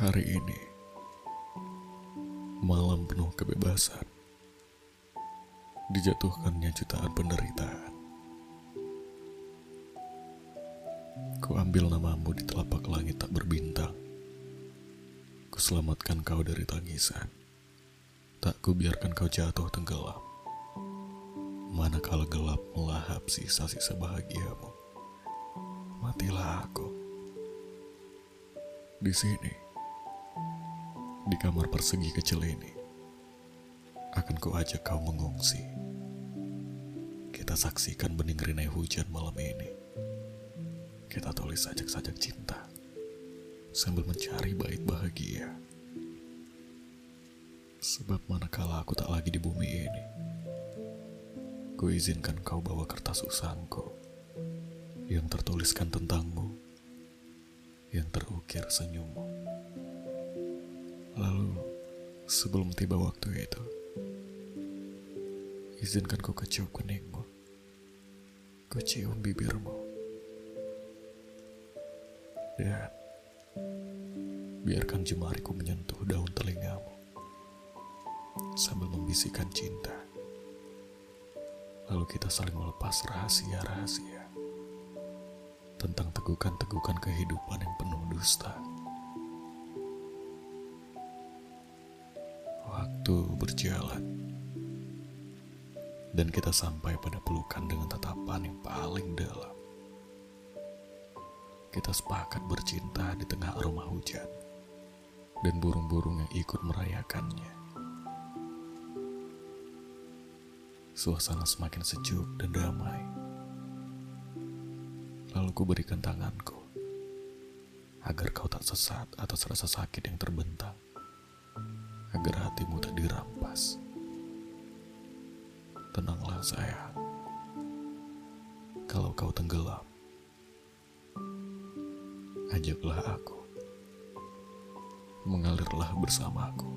Hari ini, malam penuh kebebasan, dijatuhkannya jutaan penderitaan. Ku ambil namamu di telapak langit tak berbintang. Ku selamatkan kau dari tangisan. Tak ku biarkan kau jatuh tenggelam. Manakala gelap melahap sisa-sisa bahagiamu. Matilah aku. Di sini, di kamar persegi kecil ini, akan ku ajak kau mengungsi. Kita saksikan bening rinai hujan malam ini. Kita tulis sajak-sajak cinta sambil mencari bait bahagia. Sebab manakala aku tak lagi di bumi ini, ku izinkan kau bawa kertas usangku yang tertuliskan tentangmu, yang terukir senyummu. Lalu, sebelum tiba waktu itu, izinkan ku kecium keningmu, ku cium bibirmu, dan biarkan jemariku menyentuh daun telingamu sambil membisikkan cinta. Lalu kita saling melepas rahasia-rahasia tentang tegukan-tegukan kehidupan yang penuh dusta. Waktu berjalan, dan kita sampai pada pelukan dengan tatapan yang paling dalam. Kita sepakat bercinta di tengah aroma hujan dan burung-burung yang ikut merayakannya. Suasana semakin sejuk dan damai. Lalu ku berikan tanganku agar kau tak sesat atas rasa sakit yang terbentang, agar hatimu tak dirampas. Tenanglah sayang, kalau kau tenggelam, ajaklah aku, mengalirlah bersamaku,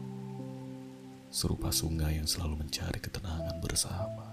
serupa sungai yang selalu mencari ketenangan bersama.